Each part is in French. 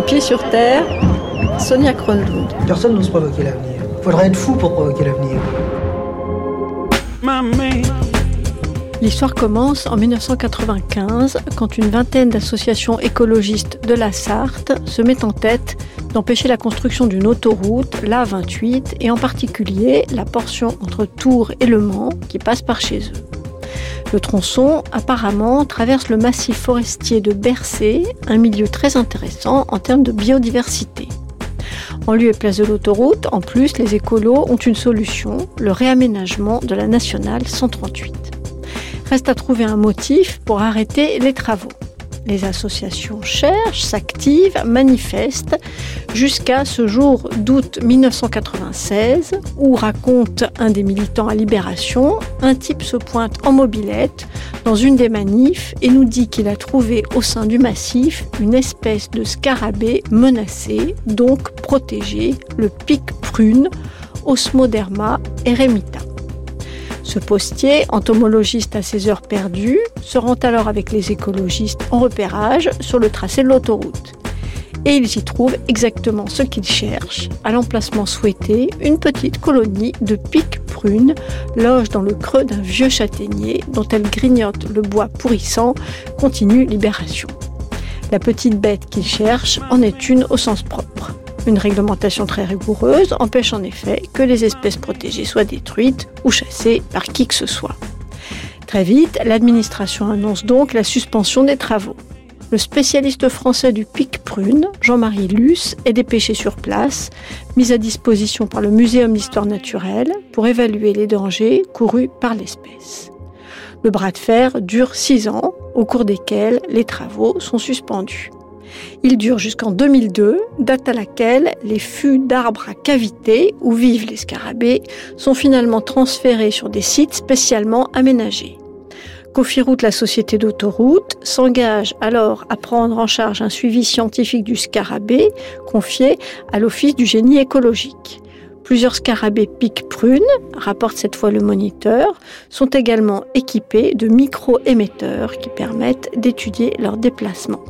Les pieds sur terre, Sonia Kronlund. Personne n'ose provoquer l'avenir. Faudrait être fou pour provoquer l'avenir. L'histoire commence en 1995 quand une vingtaine d'associations écologistes de la Sarthe se met en tête d'empêcher la construction d'une autoroute, la 28, et en particulier la portion entre Tours et Le Mans qui passe par chez eux. Le tronçon, apparemment, traverse le massif forestier de Bercé, un milieu très intéressant en termes de biodiversité. En lieu et place de l'autoroute, en plus, les écolos ont une solution, le réaménagement de la nationale 138. Reste à trouver un motif pour arrêter les travaux. Les associations cherchent, s'activent, manifestent jusqu'à ce jour d'août 1996 où, raconte un des militants à Libération, un type se pointe en mobilette dans une des manifs et nous dit qu'il a trouvé au sein du massif une espèce de scarabée menacé, donc protégé, le pic prune, Osmoderma eremita. Ce postier, entomologiste à ses heures perdues, se rend alors avec les écologistes en repérage sur le tracé de l'autoroute. Et ils y trouvent exactement ce qu'ils cherchent. À l'emplacement souhaité, une petite colonie de pics prunes loge dans le creux d'un vieux châtaignier dont elle grignote le bois pourrissant, continue Libération. La petite bête qu'ils cherchent en est une au sens propre. Une réglementation très rigoureuse empêche en effet que les espèces protégées soient détruites ou chassées par qui que ce soit. Très vite, l'administration annonce donc la suspension des travaux. Le spécialiste français du pic prune, Jean-Marie Luce, est dépêché sur place, mis à disposition par le Muséum d'histoire naturelle pour évaluer les dangers courus par l'espèce. Le bras de fer dure six ans, au cours desquels les travaux sont suspendus. Il dure jusqu'en 2002, date à laquelle les fûts d'arbres à cavité où vivent les scarabées sont finalement transférés sur des sites spécialement aménagés. Cofiroute, la société d'autoroute, s'engage alors à prendre en charge un suivi scientifique du scarabée confié à l'Office du génie écologique. Plusieurs scarabées piques prunes, rapporte cette fois le moniteur, sont également équipés de micro-émetteurs qui permettent d'étudier leur déplacement.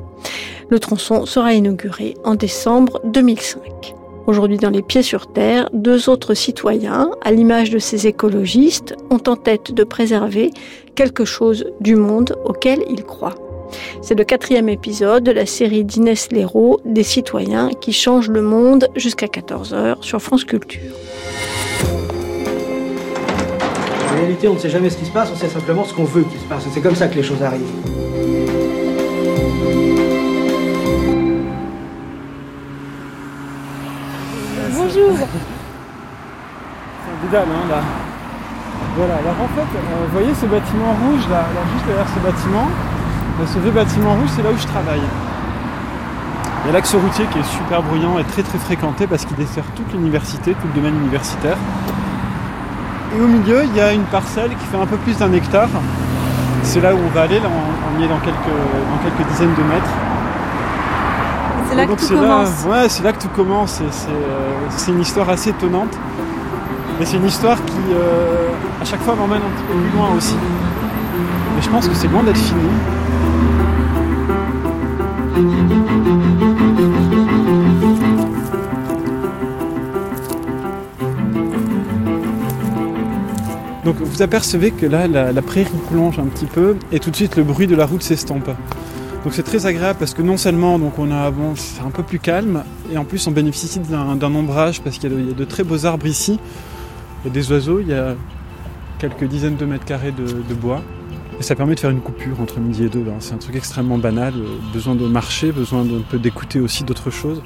Le tronçon sera inauguré en décembre 2005. Aujourd'hui, dans les pieds sur terre, deux autres citoyens, à l'image de ces écologistes, ont en tête de préserver quelque chose du monde auquel ils croient. C'est le quatrième épisode de la série d'Inès Léraud, Des citoyens qui changent le monde jusqu'à 14h sur France Culture. En réalité, on ne sait jamais ce qui se passe, on sait simplement ce qu'on veut qu'il se passe. C'est comme ça que les choses arrivent. Bonjour C'est hein, là. Voilà, alors en fait, euh, vous voyez ce bâtiment rouge, là, juste derrière ce bâtiment, euh, ce vieux bâtiment rouge, c'est là où je travaille. Il y a l'axe routier qui est super bruyant et très très fréquenté parce qu'il dessert toute l'université, tout le domaine universitaire. Et au milieu, il y a une parcelle qui fait un peu plus d'un hectare. C'est là où on va aller, on, y est dans quelques dizaines de mètres. C'est là que tout commence. Là, ouais, c'est là que tout commence. euh, c'est une histoire assez étonnante. Mais c'est une histoire qui, euh, à chaque fois, m'emmène un petit peu plus loin aussi. Mais je pense que c'est loin d'être fini. Donc vous apercevez que là, la, la prairie plonge un petit peu et tout de suite le bruit de la route s'estompe. Donc c'est très agréable parce que non seulement donc on a c'est un peu plus calme et en plus on bénéficie d'un ombrage parce qu'il y, a de- très beaux arbres ici. Il y a des oiseaux, il y a quelques dizaines de mètres carrés de, de bois. Et ça permet de faire une coupure entre midi et deux. hein. C'est un truc extrêmement banal. euh, Besoin de marcher, besoin d'un peu d'écouter aussi d'autres choses.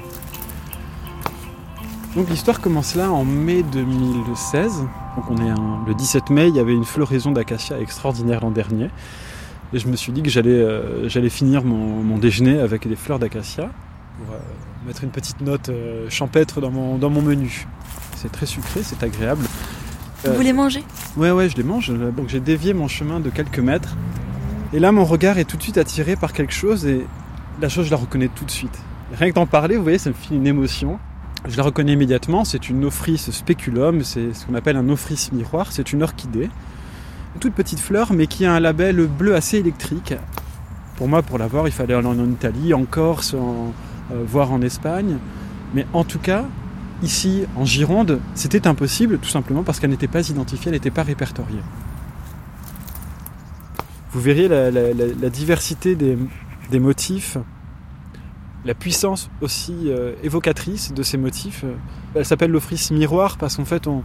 Donc l'histoire commence là en mai 2016. Donc on est un- le 17 mai, il y avait une floraison d'acacia extraordinaire l'an dernier. Et je me suis dit que j'allais euh, j'allais finir mon, mon déjeuner avec des fleurs d'acacia pour euh, mettre une petite note euh, champêtre dans mon, dans mon menu. C'est très sucré, c'est agréable. Vous Euh, voulez manger? Ouais, ouais, je les mange. Donc j'ai dévié mon chemin de quelques mètres. Et là, mon regard est tout de suite attiré par quelque chose et la chose, je la reconnais tout de suite. Rien que d'en parler, vous voyez, ça me fait une émotion. Je la reconnais immédiatement. C'est une Ophrys speculum. C'est ce qu'on appelle un Ophrys miroir. C'est une orchidée. Toute petite fleur, mais qui a un label bleu assez électrique. Pour moi, pour l'avoir, il fallait aller en Italie, en Corse, en, voire en Espagne. Mais en tout cas, ici, en Gironde, c'était impossible, tout simplement parce qu'elle n'était pas identifiée, elle n'était pas répertoriée. Vous verriez la, diversité des, motifs, la puissance aussi euh, évocatrice de ces motifs. Elle s'appelle l'office miroir parce qu'en fait, on,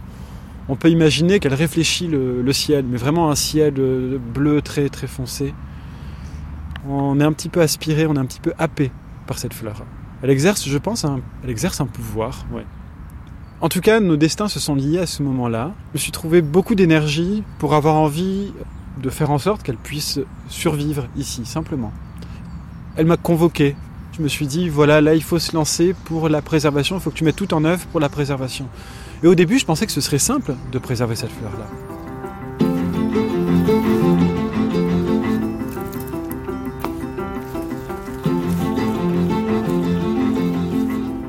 peut imaginer qu'elle réfléchit le, ciel, mais vraiment un ciel euh, bleu très très foncé. On est un petit peu aspiré, on est un petit peu happé par cette fleur. Elle exerce, je pense, un, elle exerce un pouvoir. Ouais. En tout cas, nos destins se sont liés à ce moment-là. Je me suis trouvé beaucoup d'énergie pour avoir envie de faire en sorte qu'elle puisse survivre ici, simplement. Elle m'a convoqué. Je me suis dit, voilà, là, il faut se lancer pour la préservation, il faut que tu mettes tout en œuvre pour la préservation. Et au début, je pensais que ce serait simple de préserver cette fleur-là.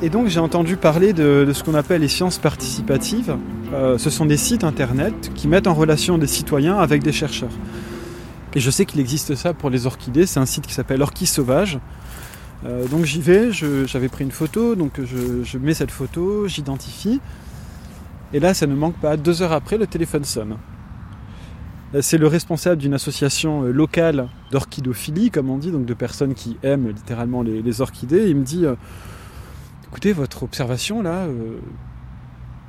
Et donc j'ai entendu parler de, ce qu'on appelle les sciences participatives. Euh, ce sont des sites internet qui mettent en relation des citoyens avec des chercheurs. Et je sais qu'il existe ça pour les orchidées, c'est un site qui s'appelle Orchis Sauvage. Euh, donc j'y vais, j'avais pris une photo, donc je, mets cette photo, j'identifie. Et là, ça ne manque pas, deux heures après, le téléphone sonne. Euh, c'est le responsable d'une association locale d'orchidophilie, comme on dit, donc de personnes qui aiment littéralement les, orchidées. Il me dit écoutez, votre observation là euh,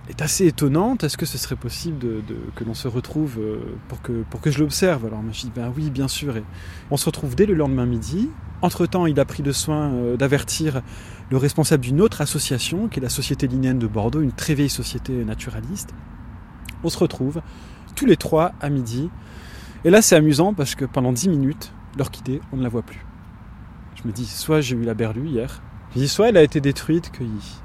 est assez étonnante. Est-ce que ce serait possible que l'on se retrouve euh, pour, que, pour que je l'observe? Alors, moi, je dis, ben oui, bien sûr. On se retrouve dès le lendemain midi. Entre-temps, il a pris le soin euh, d'avertir le responsable d'une autre association, qui est la Société Linéenne de Bordeaux, une très vieille société naturaliste. On se retrouve tous les trois à midi. Et là, c'est amusant parce que pendant dix minutes, l'orchidée, on ne la voit plus. Je me dis, soit j'ai eu la berlue hier, soit elle a été détruite, cueillie.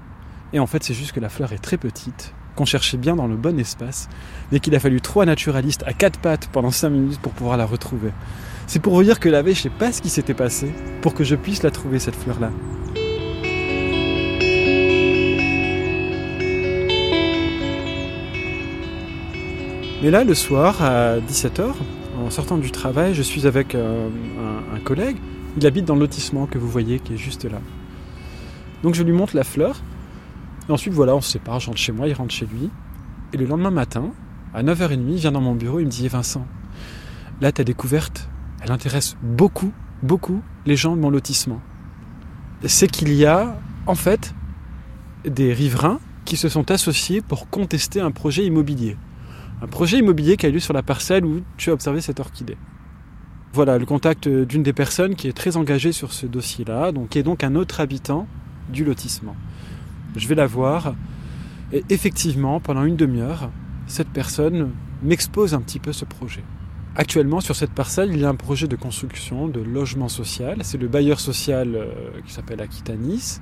Et en fait, c'est juste que la fleur est très petite, qu'on cherchait bien dans le bon espace, mais qu'il a fallu trois naturalistes à quatre pattes pendant cinq minutes pour pouvoir la retrouver. C'est pour vous dire que la veille, je sais pas ce qui s'était passé pour que je puisse la trouver, cette fleur-là. Mais là, le soir, à 17h, en sortant du travail, je suis avec euh, un collègue. Il habite dans le lotissement que vous voyez, qui est juste là. Donc je lui montre la fleur. Et ensuite, voilà, on se sépare, je rentre chez moi, il rentre chez lui. Et le lendemain matin, à 9h30, il vient dans mon bureau, il me dit Vincent, là, ta découverte, elle intéresse beaucoup, beaucoup les gens de mon lotissement. C'est qu'il y a, en fait, des riverains qui se sont associés pour contester un projet immobilier. Un projet immobilier qui a lieu sur la parcelle où tu as observé cette orchidée. Voilà, le contact d'une des personnes qui est très engagée sur ce dossier-là, donc qui est donc un autre habitant du lotissement. Je vais la voir et effectivement, pendant une demi-heure, cette personne m'expose un petit peu ce projet. Actuellement, sur cette parcelle, il y a un projet de construction de logement social. C'est le bailleur social euh, qui s'appelle Aquitanis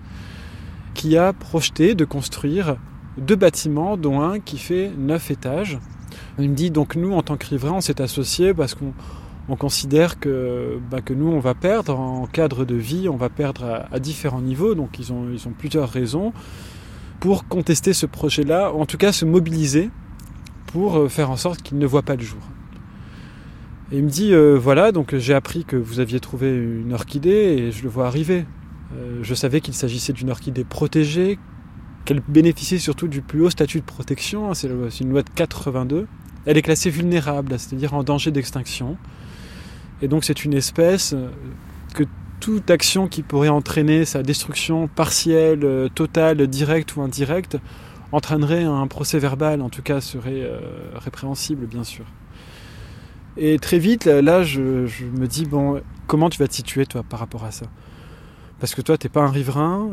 qui a projeté de construire deux bâtiments, dont un qui fait neuf étages. Il me dit donc nous, en tant que riverains, on s'est associés parce qu'on on considère que, bah, que nous, on va perdre en cadre de vie, on va perdre à, différents niveaux, donc ils ont, ils ont plusieurs raisons pour contester ce projet-là, ou en tout cas se mobiliser pour euh, faire en sorte qu'il ne voit pas le jour. Et il me dit, euh, voilà, donc j'ai appris que vous aviez trouvé une orchidée et je le vois arriver. Euh, je savais qu'il s'agissait d'une orchidée protégée, qu'elle bénéficiait surtout du plus haut statut de protection, hein, c'est une loi de 82. Elle est classée vulnérable, c'est-à-dire en danger d'extinction. Et donc c'est une espèce euh, que toute action qui pourrait entraîner sa destruction partielle, euh, totale, directe ou indirecte, entraînerait un procès verbal, en tout cas serait euh, répréhensible bien sûr. Et très vite, là, je, me dis, bon, comment tu vas te situer toi par rapport à ça? Parce que toi, t'es pas un riverain,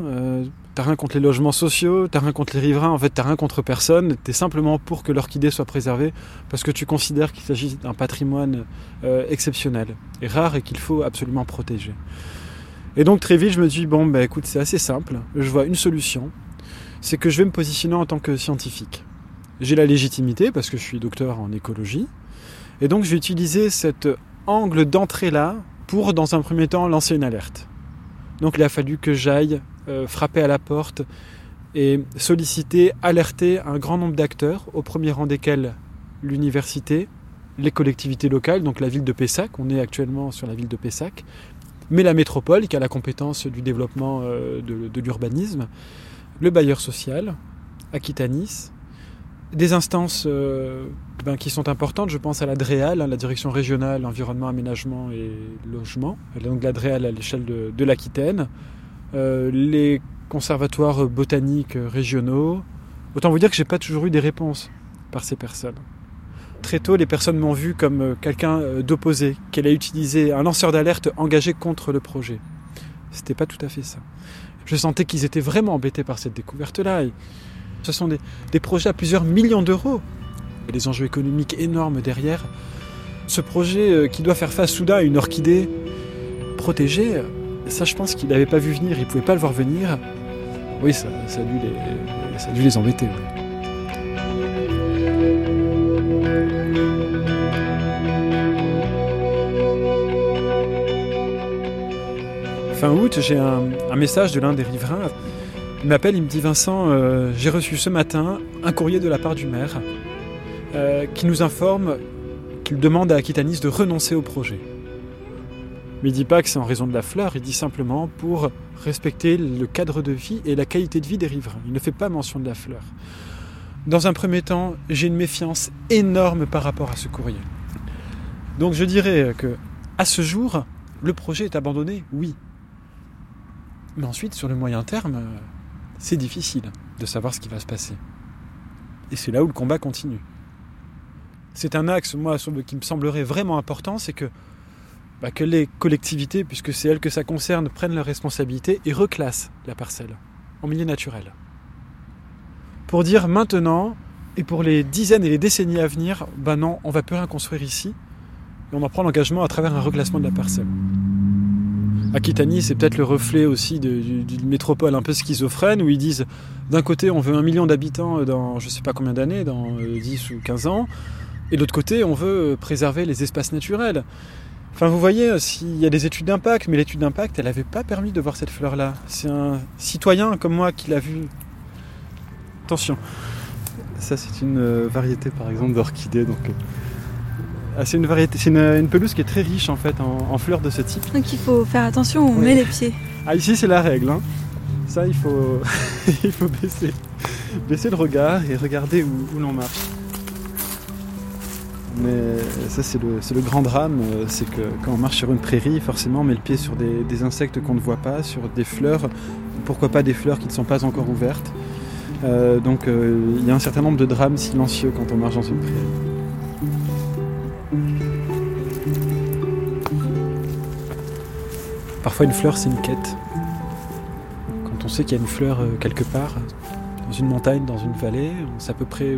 T'as rien contre les logements sociaux, t'as rien contre les riverains, en fait t'as rien contre personne, t'es simplement pour que l'orchidée soit préservée parce que tu considères qu'il s'agit d'un patrimoine euh, exceptionnel et rare et qu'il faut absolument protéger. Et donc très vite je me dis bon bah écoute c'est assez simple, je vois une solution, c'est que je vais me positionner en tant que scientifique. J'ai la légitimité parce que je suis docteur en écologie et donc je vais utiliser cet angle d'entrée là pour dans un premier temps lancer une alerte. Donc il a fallu que j'aille euh, frapper à la porte et solliciter, alerter un grand nombre d'acteurs, au premier rang desquels l'université, les collectivités locales, donc la ville de Pessac, on est actuellement sur la ville de Pessac, mais la métropole qui a la compétence du développement euh, de, l'urbanisme, le bailleur social, Aquitanis, des instances euh, ben, qui sont importantes, je pense à la DREAL, hein, la Direction régionale environnement, aménagement et logement, donc la DREAL à l'échelle de, l'Aquitaine, euh, les conservatoires botaniques régionaux. Autant vous dire que j'ai pas toujours eu des réponses par ces personnes. Très tôt, les personnes m'ont vu comme euh, quelqu'un d'opposé, qu'elle a utilisé un lanceur d'alerte engagé contre le projet. C'était pas tout à fait ça. Je sentais qu'ils étaient vraiment embêtés par cette découverte-là. Ce sont des, projets à plusieurs millions d'euros. Des enjeux économiques énormes derrière. Ce projet euh, qui doit faire face soudain à une orchidée protégée, ça je pense qu'il n'avait pas vu venir, il ne pouvait pas le voir venir. Oui, les, ça a dû les embêter. fin août, j'ai un, message de l'un des riverains. Il m'appelle, il me dit Vincent, euh, j'ai reçu ce matin un courrier de la part du maire euh, qui nous informe qu'il demande à Aquitanis de renoncer au projet. Mais il dit pas que c'est en raison de la fleur, il dit simplement pour respecter le cadre de vie et la qualité de vie des riverains. Il ne fait pas mention de la fleur. Dans un premier temps, j'ai une méfiance énorme par rapport à ce courrier. Donc je dirais que à ce jour, le projet est abandonné, oui. Mais ensuite, sur le moyen terme, c'est difficile de savoir ce qui va se passer. Et c'est là où le combat continue. C'est un axe, moi, qui me semblerait vraiment important, c'est que, bah, que les collectivités, puisque c'est elles que ça concerne, prennent leurs responsabilités et reclassent la parcelle en milieu naturel. Pour dire maintenant, et pour les dizaines et les décennies à venir, ben non, on va plus rien construire ici, et on en prend l'engagement à travers un reclassement de la parcelle. Aquitanie, c'est peut-être le reflet aussi d'une métropole un peu schizophrène où ils disent d'un côté on veut un million d'habitants dans je sais pas combien d'années, dans 10 euh, ou 15 ans, et de l'autre côté on veut euh, préserver les espaces naturels. Enfin, vous voyez, euh, s'il y a des études d'impact, mais l'étude d'impact, elle n'avait pas permis de voir cette fleur-là. C'est un citoyen comme moi qui l'a vue. Attention, ça c'est une variété par exemple d'orchidée, donc c'est une variété, c'est une, pelouse qui est très riche en fait en, fleurs de ce type. Donc il faut faire attention, on met les pieds. Ah ici c'est la règle. Hein. Ça il faut, il faut baisser, baisser le regard et regarder où, l'on marche. Mais ça c'est le, grand drame, euh, c'est que quand on marche sur une prairie, forcément on met le pied sur des, insectes qu'on ne voit pas, sur des fleurs, pourquoi pas des fleurs qui ne sont pas encore ouvertes. Euh, donc euh, il y a un certain nombre de drames silencieux quand on marche dans une prairie. Parfois une fleur c'est une quête. Quand on sait qu'il y a une fleur euh, quelque part, dans une montagne, dans une vallée, on sait à peu près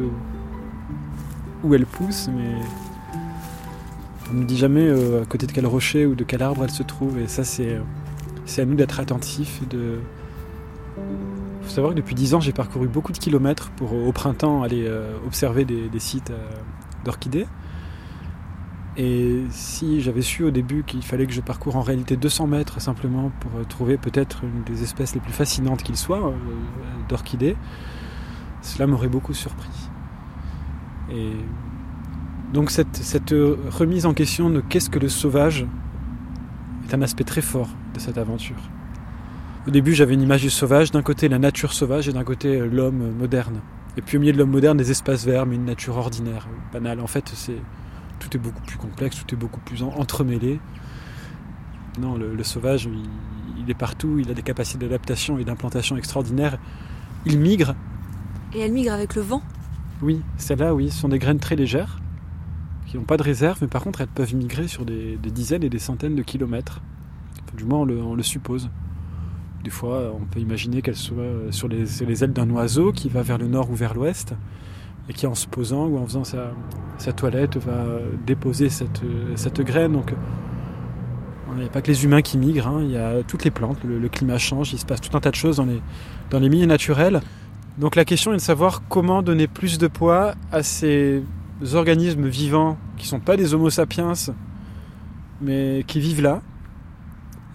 où elle pousse, mais on ne dit jamais euh, à côté de quel rocher ou de quel arbre elle se trouve. Et ça c'est à nous d'être attentifs. Il faut savoir que depuis dix ans j'ai parcouru beaucoup de kilomètres pour au printemps aller euh, observer des sites d'orchidées. Et si j'avais su au début qu'il fallait que je parcours en réalité 200 mètres simplement pour euh, trouver peut-être une des espèces les plus fascinantes qu'il soit, euh, d'orchidées, cela m'aurait beaucoup surpris. Et donc cette, remise en question de qu'est-ce que le sauvage est un aspect très fort de cette aventure. Au début j'avais une image du sauvage, d'un côté la nature sauvage et d'un côté euh, l'homme moderne. Et puis au milieu de l'homme moderne des espaces verts mais une nature ordinaire, banale. En fait c'est tout est beaucoup plus complexe, tout est beaucoup plus entremêlé. Non, le, sauvage, il, est partout, il a des capacités d'adaptation et d'implantation extraordinaires. Il migre. Et elle migre avec le vent Oui, celles-là, oui, ce sont des graines très légères, qui n'ont pas de réserve, mais par contre, elles peuvent migrer sur des, dizaines et des centaines de kilomètres. du moins, on le, suppose. Des fois, on peut imaginer qu'elles soient sur les, sur les ailes d'un oiseau qui va vers le nord ou vers l'ouest et qui en se posant ou en faisant sa, toilette va déposer cette, cette graine. Donc il n'y a pas que les humains qui migrent, hein. il y a toutes les plantes, le, climat change, il se passe tout un tas de choses dans les, dans les milieux naturels. Donc la question est de savoir comment donner plus de poids à ces organismes vivants qui ne sont pas des homo sapiens, mais qui vivent là.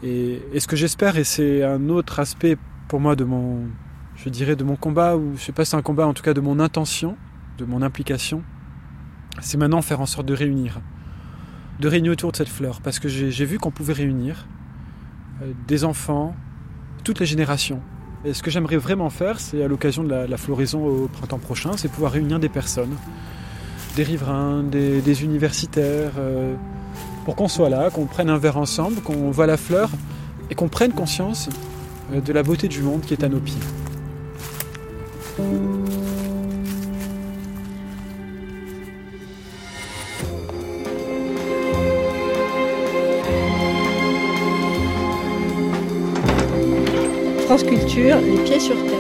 Et, ce que j'espère, et c'est un autre aspect pour moi de mon, je dirais, de mon combat, ou je sais pas si c'est un combat, en tout cas de mon intention, mon implication, c'est maintenant faire en sorte de réunir. De réunir autour de cette fleur. Parce que j'ai vu qu'on pouvait réunir. des enfants, toutes les générations. Et ce que j'aimerais vraiment faire, c'est à l'occasion de la, floraison au printemps prochain, c'est pouvoir réunir des personnes, des riverains, des, universitaires, euh, pour qu'on soit là, qu'on prenne un verre ensemble, qu'on voit la fleur et qu'on prenne conscience euh, de la beauté du monde qui est à nos pieds. France Culture, les pieds sur terre.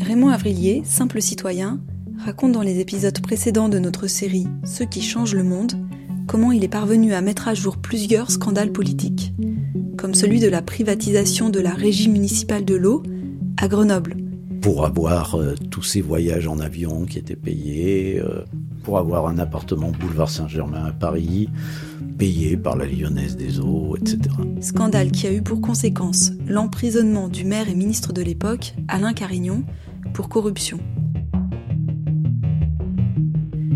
Raymond Avrillier, simple citoyen, raconte dans les épisodes précédents de notre série Ceux qui changent le monde comment il est parvenu à mettre à jour plusieurs scandales politiques, comme celui de la privatisation de la régie municipale de l'eau à Grenoble. Pour avoir euh, tous ces voyages en avion qui étaient payés, euh, pour avoir un appartement boulevard Saint-Germain à Paris, payé par la Lyonnaise des Eaux, etc. Scandale qui a eu pour conséquence l'emprisonnement du maire et ministre de l'époque, Alain Carignon, pour corruption.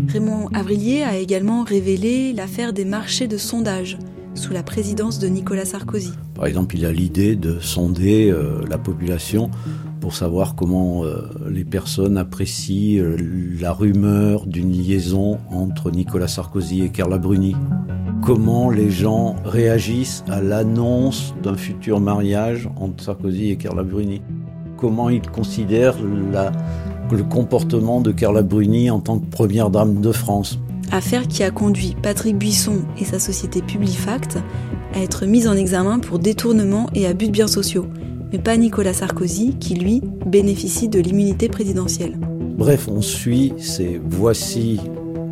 Raymond Avrillier a également révélé l'affaire des marchés de sondage sous la présidence de Nicolas Sarkozy. Par exemple, il a l'idée de sonder euh, la population pour savoir comment euh, les personnes apprécient euh, la rumeur d'une liaison entre Nicolas Sarkozy et Carla Bruni. Comment les gens réagissent à l'annonce d'un futur mariage entre Sarkozy et Carla Bruni. Comment ils considèrent le comportement de Carla Bruni en tant que première dame de France. Affaire qui a conduit Patrick Buisson et sa société Publifact à être mis en examen pour détournement et abus de biens sociaux, mais pas Nicolas Sarkozy qui, lui, bénéficie de l'immunité présidentielle. Bref, on suit ces voici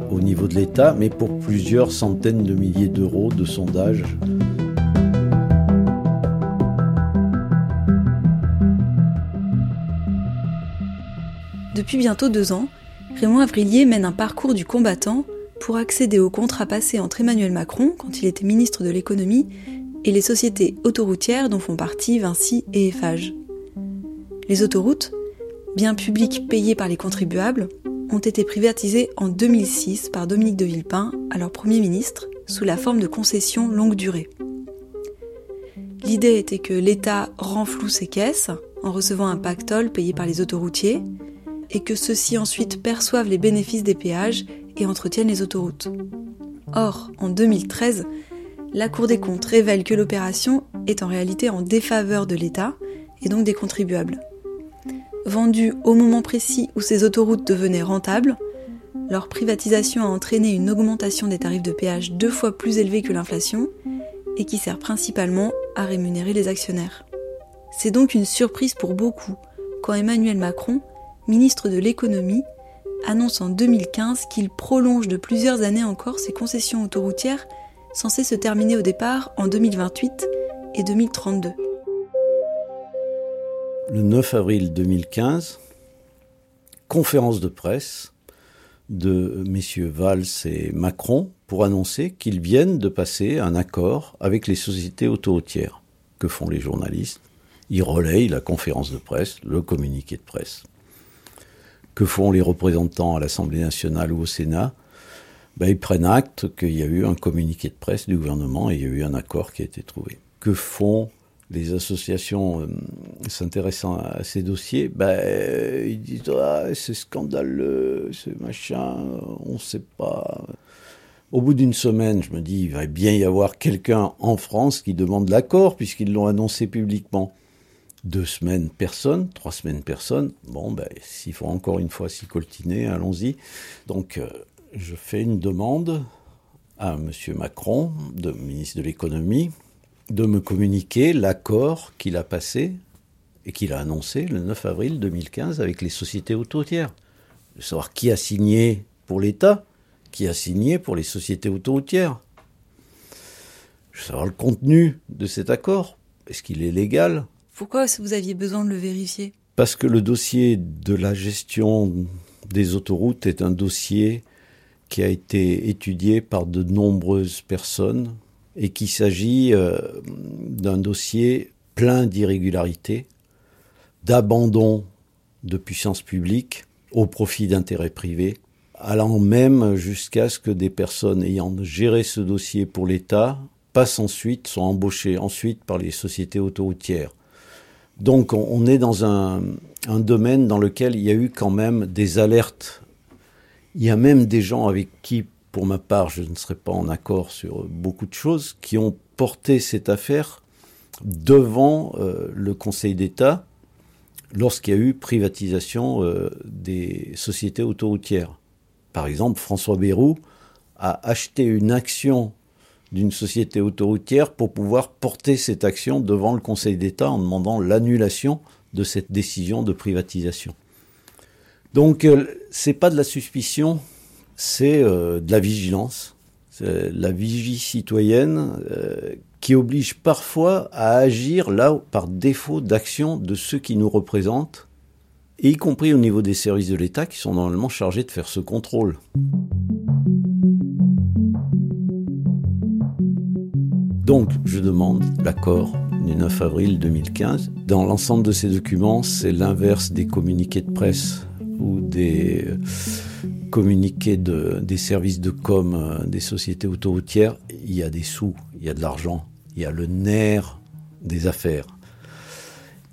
au niveau de l'État, mais pour plusieurs centaines de milliers d'euros de sondage. Depuis bientôt deux ans, Raymond Avrillier mène un parcours du combattant pour accéder au contrat passé entre Emmanuel Macron, quand il était ministre de l'économie, et les sociétés autoroutières dont font partie Vinci et Eiffage. Les autoroutes, biens publics payés par les contribuables, ont été privatisées en 2006 par Dominique de Villepin, alors Premier ministre, sous la forme de concessions longue durée. L'idée était que l'État renfloue ses caisses en recevant un pactole payé par les autoroutiers, et que ceux-ci ensuite perçoivent les bénéfices des péages et entretiennent les autoroutes. Or, en 2013, la Cour des comptes révèle que l'opération est en réalité en défaveur de l'État et donc des contribuables. Vendues au moment précis où ces autoroutes devenaient rentables, leur privatisation a entraîné une augmentation des tarifs de péage deux fois plus élevée que l'inflation et qui sert principalement à rémunérer les actionnaires. C'est donc une surprise pour beaucoup quand Emmanuel Macron ministre de l'économie, annonce en 2015 qu'il prolonge de plusieurs années encore ses concessions autoroutières censées se terminer au départ en 2028 et 2032. Le 9 avril 2015, conférence de presse de messieurs Valls et Macron pour annoncer qu'ils viennent de passer un accord avec les sociétés autoroutières. Que font les journalistes? Ils relayent la conférence de presse, le communiqué de presse que font les représentants à l'Assemblée nationale ou au Sénat? Ben, Ils prennent acte qu'il y a eu un communiqué de presse du gouvernement et il y a eu un accord qui a été trouvé. Que font les associations euh, s'intéressant à ces dossiers? Ben, Ils disent ah, c'est scandaleux, c'est machin, on ne sait pas. Au bout d'une semaine, je me dis, il va bien y avoir quelqu'un en France qui demande l'accord, puisqu'ils l'ont annoncé publiquement deux semaines, personne, trois semaines, personne. Bon, ben, s'il faut encore une fois s'y coltiner, allons-y. Donc, euh, je fais une demande à M. Macron, de, ministre de l'économie, de me communiquer l'accord qu'il a passé et qu'il a annoncé le 9 avril 2015 avec les sociétés autoroutières. De savoir qui a signé pour l'État, qui a signé pour les sociétés autoroutières. Je veux savoir le contenu de cet accord. Est-ce qu'il est légal? Pourquoi vous aviez besoin de le vérifier? Parce que le dossier de la gestion des autoroutes est un dossier qui a été étudié par de nombreuses personnes et qu'il s'agit euh, d'un dossier plein d'irrégularités, d'abandon de puissance publique au profit d'intérêts privés, allant même jusqu'à ce que des personnes ayant géré ce dossier pour l'État passent ensuite, sont embauchés ensuite par les sociétés autoroutières. Donc on, est dans un, domaine dans lequel il y a eu quand même des alertes. Il y a même des gens avec qui, pour ma part, je ne serais pas en accord sur beaucoup de choses, qui ont porté cette affaire devant euh, le Conseil d'État lorsqu'il y a eu privatisation euh, des sociétés autoroutières. Par exemple, François Bayrou a acheté une action d'une société autoroutière pour pouvoir porter cette action devant le Conseil d'État en demandant l'annulation de cette décision de privatisation. Donc ce euh, c'est pas de la suspicion, c'est euh, de la vigilance, la vigie citoyenne euh, qui oblige parfois à agir là par défaut d'action de ceux qui nous représentent, y compris au niveau des services de l'État qui sont normalement chargés de faire ce contrôle. Donc, je demande l'accord du 9 avril 2015. Dans l'ensemble de ces documents, c'est l'inverse des communiqués de presse ou des euh, communiqués des services de com euh, des sociétés autoroutières. Il y a des sous, il y a de l'argent, il y a le nerf des affaires.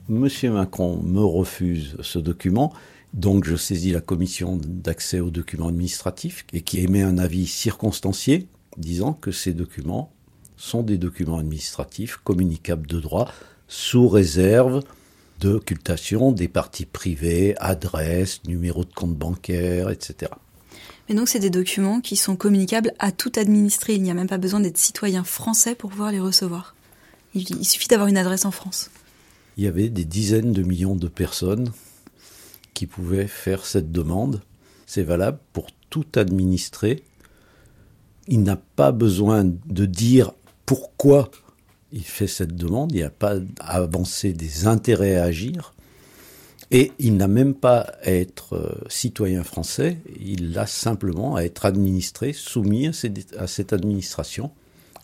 Monsieur Macron me refuse ce document, donc je saisis la commission d'accès aux documents administratifs et qui émet un avis circonstancié disant que ces documents sont des documents administratifs communicables de droit sous réserve d'occultation des parties privées, adresses, numéros de compte bancaire, etc. Mais donc c'est des documents qui sont communicables à tout administré. Il n'y a même pas besoin d'être citoyen français pour pouvoir les recevoir. Il suffit d'avoir une adresse en France. Il y avait des dizaines de millions de personnes qui pouvaient faire cette demande. C'est valable pour tout administré. Il n'a pas besoin de dire pourquoi il fait cette demande, il n'y a pas à avancer des intérêts à agir, et il n'a même pas à être euh, citoyen français, il a simplement à être administré, soumis à cette administration,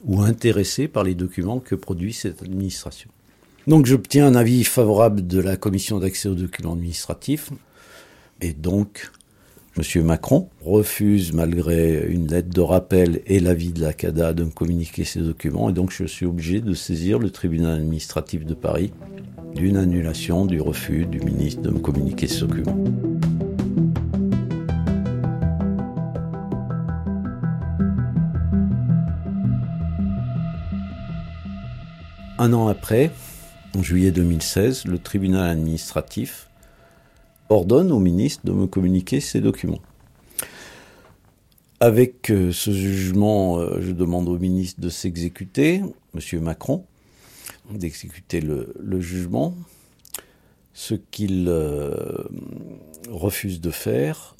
ou intéressé par les documents que produit cette administration. Donc j'obtiens un avis favorable de la commission d'accès aux documents administratifs, et donc M. Macron refuse, malgré une lettre de rappel et l'avis de la CADA, de me communiquer ces documents. Et donc, je suis obligé de saisir le tribunal administratif de Paris d'une annulation du refus du ministre de me communiquer ces documents. Un an après, en juillet 2016, le tribunal administratif ordonne au ministre de me communiquer ces documents. Avec euh, ce jugement, euh, je demande au ministre de s'exécuter, M. Macron, d'exécuter le, jugement, ce qu'il euh, refuse de faire,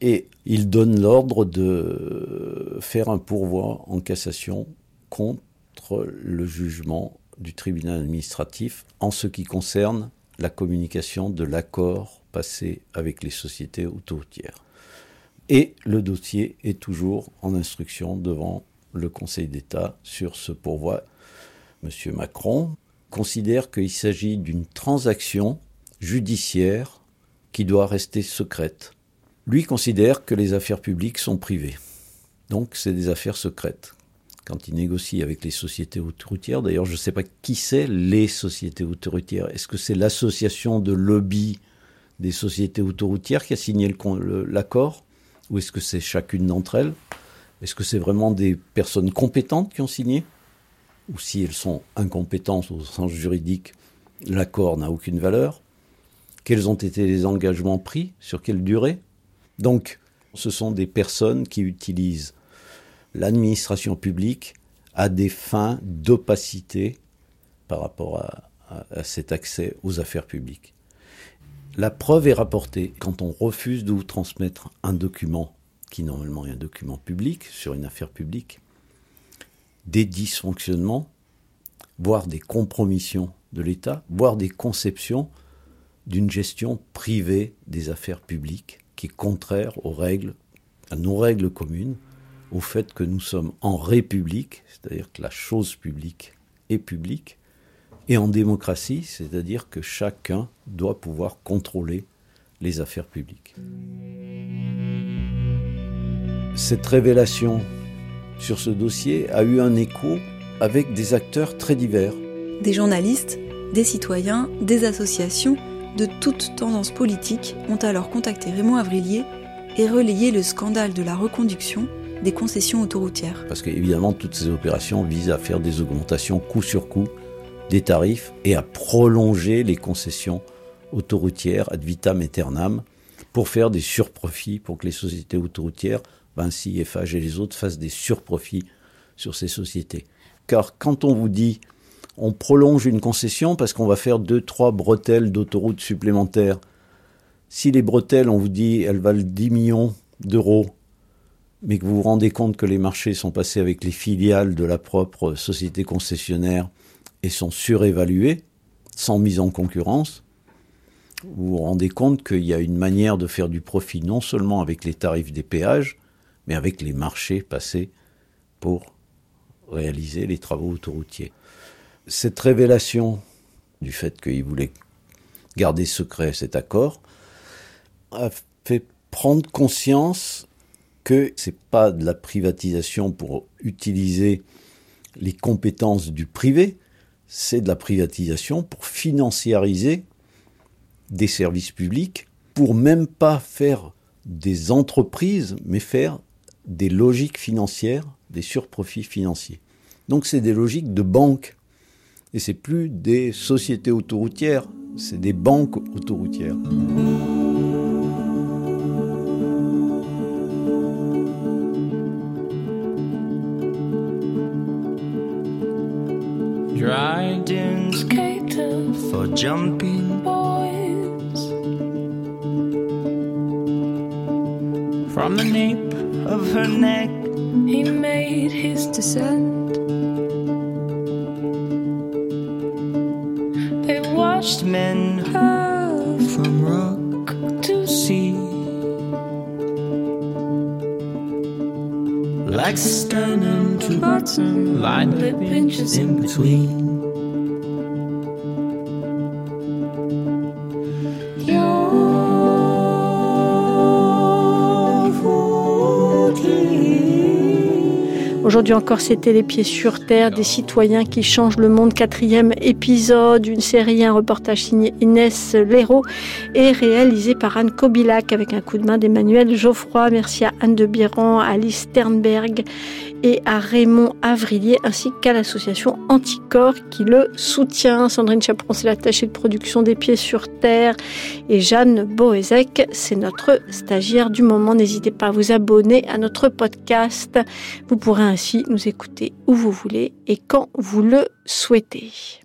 et il donne l'ordre de faire un pourvoi en cassation contre le jugement du tribunal administratif en ce qui concerne la communication de l'accord passé avec les sociétés autoroutières. Et le dossier est toujours en instruction devant le Conseil d'État sur ce pourvoi. Monsieur Macron considère qu'il s'agit d'une transaction judiciaire qui doit rester secrète. Lui considère que les affaires publiques sont privées. Donc c'est des affaires secrètes. Quand il négocie avec les sociétés autoroutières, d'ailleurs je ne sais pas qui c'est les sociétés autoroutières. Est-ce que c'est l'association de lobby des sociétés autoroutières qui a signé l'accord Ou est-ce que c'est chacune d'entre elles? Est-ce que c'est vraiment des personnes compétentes qui ont signé? Ou si elles sont incompétentes au sens juridique, l'accord n'a aucune valeur? Quels ont été les engagements pris? Sur quelle durée? Donc, ce sont des personnes qui utilisent l'administration publique à des fins d'opacité par rapport à cet accès aux affaires publiques. La preuve est rapportée quand on refuse de vous transmettre un document qui normalement est un document public sur une affaire publique, des dysfonctionnements, voire des compromissions de l'État, voire des conceptions d'une gestion privée des affaires publiques qui est contraire aux règles, à nos règles communes, au fait que nous sommes en république, c'est-à-dire que la chose publique est publique, et en démocratie, c'est-à-dire que chacun doit pouvoir contrôler les affaires publiques. Cette révélation sur ce dossier a eu un écho avec des acteurs très divers. Des journalistes, des citoyens, des associations de toutes tendances politiques ont alors contacté Raymond Avrilier et relayé le scandale de la reconduction des concessions autoroutières. Parce qu'évidemment, toutes ces opérations visent à faire des augmentations coup sur coup des tarifs et à prolonger les concessions autoroutières ad vitam aeternam pour faire des surprofits, pour que les sociétés autoroutières, Vinci, Eiffage et les autres fassent des surprofits sur ces sociétés. Car quand on vous dit on prolonge une concession parce qu'on va faire deux, trois bretelles d'autoroutes supplémentaires, si les bretelles, on vous dit, elles valent 10 millions d'euros, mais que vous vous rendez compte que les marchés sont passés avec les filiales de la propre société concessionnaire et sont surévalués, sans mise en concurrence, vous vous rendez compte qu'il y a une manière de faire du profit non seulement avec les tarifs des péages, mais avec les marchés passés pour réaliser les travaux autoroutiers. Cette révélation du fait qu'il voulait garder secret cet accord a fait prendre conscience que c'est pas de la privatisation pour utiliser les compétences du privé, c'est de la privatisation pour financiariser des services publics, pour même pas faire des entreprises, mais faire des logiques financières, des surprofits financiers. Donc c'est des logiques de banque. Et c'est plus des sociétés autoroutières, c'est des banques autoroutières. Like sternum to bottom, line lip pinches in between. Aujourd'hui encore, c'était Les Pieds sur Terre, des citoyens qui changent le monde. Quatrième épisode, une série, un reportage signé Inès Léraud et réalisé par Anne Kobilac avec un coup de main d'Emmanuel Geoffroy. Merci à Anne de Biran, à Alice Sternberg et à Raymond Avrillier ainsi qu'à l'association Anticorps qui le soutient. Sandrine Chaperon, c'est l'attachée de production des Pieds sur Terre et Jeanne Boézek, c'est notre stagiaire du moment. N'hésitez pas à vous abonner à notre podcast. Vous pourrez ainsi nous écouter où vous voulez et quand vous le souhaitez.